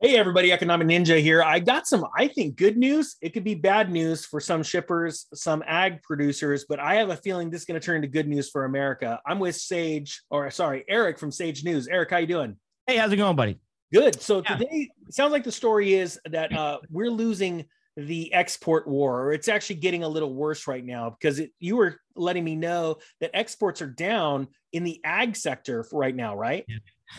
Hey, everybody, Economic Ninja here. I got some, I think, good news. It could be bad news for some shippers, some ag producers, but I have a feeling this is going to turn into good news for America. I'm with Sage, or sorry, Eric from Sage News. Eric, how you doing? Hey, how's it going, buddy? Good. So yeah. today, sounds like the story is that uh, we're losing the export war, or it's actually getting a little worse right now because it, you were letting me know that exports are down in the ag sector right now, right? Yeah.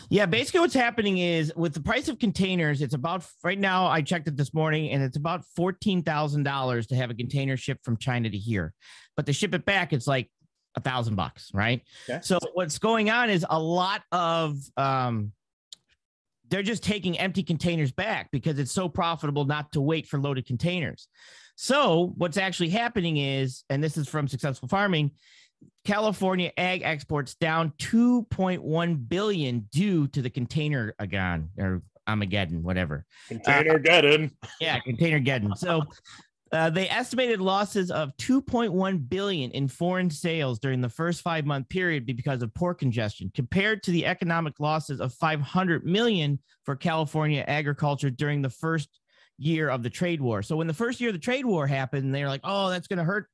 Yeah, basically what's happening is with the price of containers, it's about right now. I checked it this morning, and it's about fourteen thousand dollars to have a container shipped from China to here, but to ship it back, it's like a thousand bucks, right? Okay. So what's going on is a lot of um, they're just taking empty containers back because it's so profitable not to wait for loaded containers. So what's actually happening is, and this is from Successful Farming, California ag exports down 2.1 billion due to the container again or Armageddon, whatever. Container Geddon. Uh, yeah, container Geddon. So uh, they estimated losses of 2.1 billion in foreign sales during the first five month period because of port congestion, compared to the economic losses of 500 million for California agriculture during the first year of the trade war. So when the first year of the trade war happened, they were like, "Oh, that's going to hurt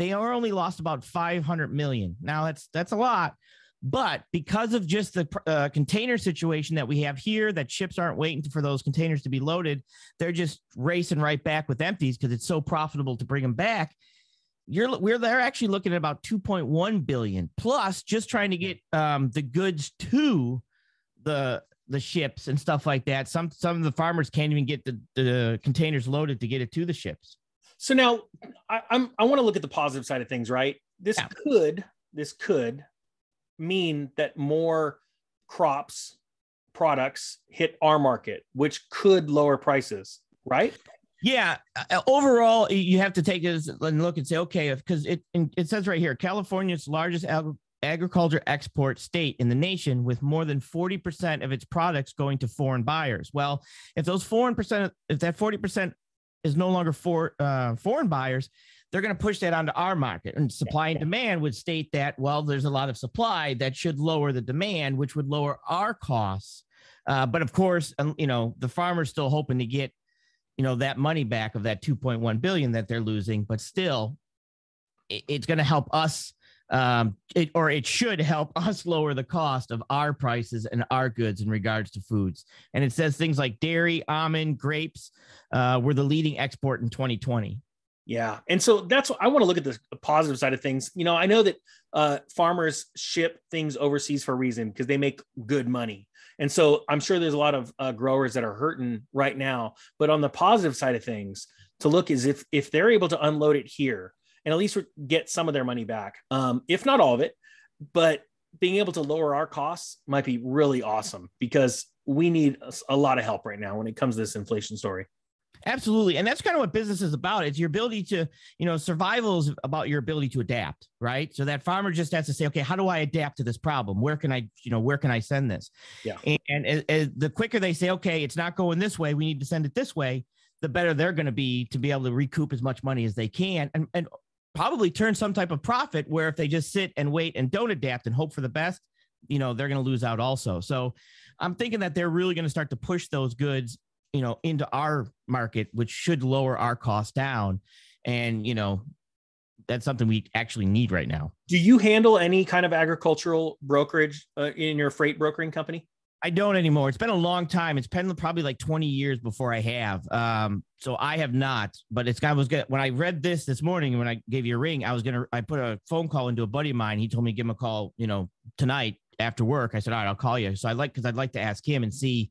they are only lost about 500 million. Now that's that's a lot, but because of just the uh, container situation that we have here, that ships aren't waiting for those containers to be loaded, they're just racing right back with empties because it's so profitable to bring them back. You're we're they're actually looking at about 2.1 billion plus just trying to get um, the goods to the the ships and stuff like that. Some some of the farmers can't even get the, the containers loaded to get it to the ships. So now I, am I want to look at the positive side of things, right? This yeah. could this could mean that more crops products hit our market, which could lower prices, right? Yeah. Uh, overall, you have to take it and look and say, okay, because it it says right here, California's largest ag- agriculture export state in the nation, with more than forty percent of its products going to foreign buyers. Well, if those foreign percent, if that forty percent is no longer for uh, foreign buyers, they're going to push that onto our market. And supply and demand would state that, well, there's a lot of supply that should lower the demand, which would lower our costs. Uh, but of course, um, you know, the farmer's still hoping to get, you know, that money back of that 2.1 billion that they're losing, but still, it's going to help us um, it, or it should help us lower the cost of our prices and our goods in regards to foods. And it says things like dairy, almond, grapes uh, were the leading export in 2020. Yeah. And so that's what I want to look at the positive side of things. You know, I know that uh, farmers ship things overseas for a reason because they make good money. And so I'm sure there's a lot of uh, growers that are hurting right now. But on the positive side of things, to look is if if they're able to unload it here and at least get some of their money back, um, if not all of it. But being able to lower our costs might be really awesome because we need a lot of help right now when it comes to this inflation story. Absolutely. And that's kind of what business is about. It's your ability to, you know, survival is about your ability to adapt, right? So that farmer just has to say, okay, how do I adapt to this problem? Where can I, you know, where can I send this? Yeah. And, and, and the quicker they say, okay, it's not going this way, we need to send it this way, the better they're going to be to be able to recoup as much money as they can. And, and probably turn some type of profit where if they just sit and wait and don't adapt and hope for the best, you know, they're going to lose out also. So I'm thinking that they're really going to start to push those goods, you know, into our market, which should lower our cost down. And, you know, that's something we actually need right now. Do you handle any kind of agricultural brokerage uh, in your freight brokering company? I don't anymore. It's been a long time. It's been probably like 20 years before I have. Um, so I have not, but it's I was good. When I read this this morning, when I gave you a ring, I was going to, I put a phone call into a buddy of mine. He told me to give him a call, you know, tonight after work. I said, all right, I'll call you. So I'd like, cause I'd like to ask him and see,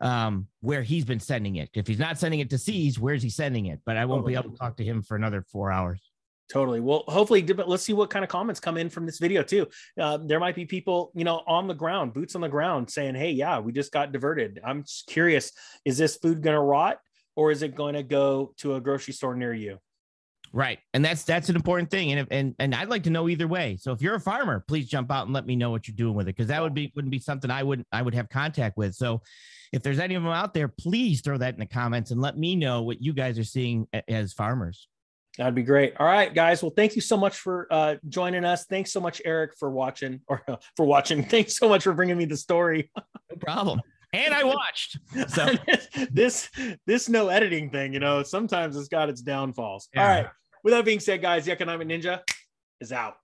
um, where he's been sending it. If he's not sending it to Seas, where's he sending it? But I won't be able to talk to him for another four hours. Totally. Well, hopefully, let's see what kind of comments come in from this video too. Uh, there might be people, you know, on the ground, boots on the ground, saying, "Hey, yeah, we just got diverted." I'm curious: is this food going to rot, or is it going to go to a grocery store near you? Right, and that's that's an important thing, and if, and and I'd like to know either way. So if you're a farmer, please jump out and let me know what you're doing with it, because that would be wouldn't be something I wouldn't I would have contact with. So if there's any of them out there, please throw that in the comments and let me know what you guys are seeing as farmers. That'd be great. All right, guys. Well, thank you so much for uh, joining us. Thanks so much, Eric, for watching or for watching. Thanks so much for bringing me the story. no problem. And I watched. So this this no editing thing, you know, sometimes it's got its downfalls. Yeah. All right. With that being said, guys, the Economic Ninja is out.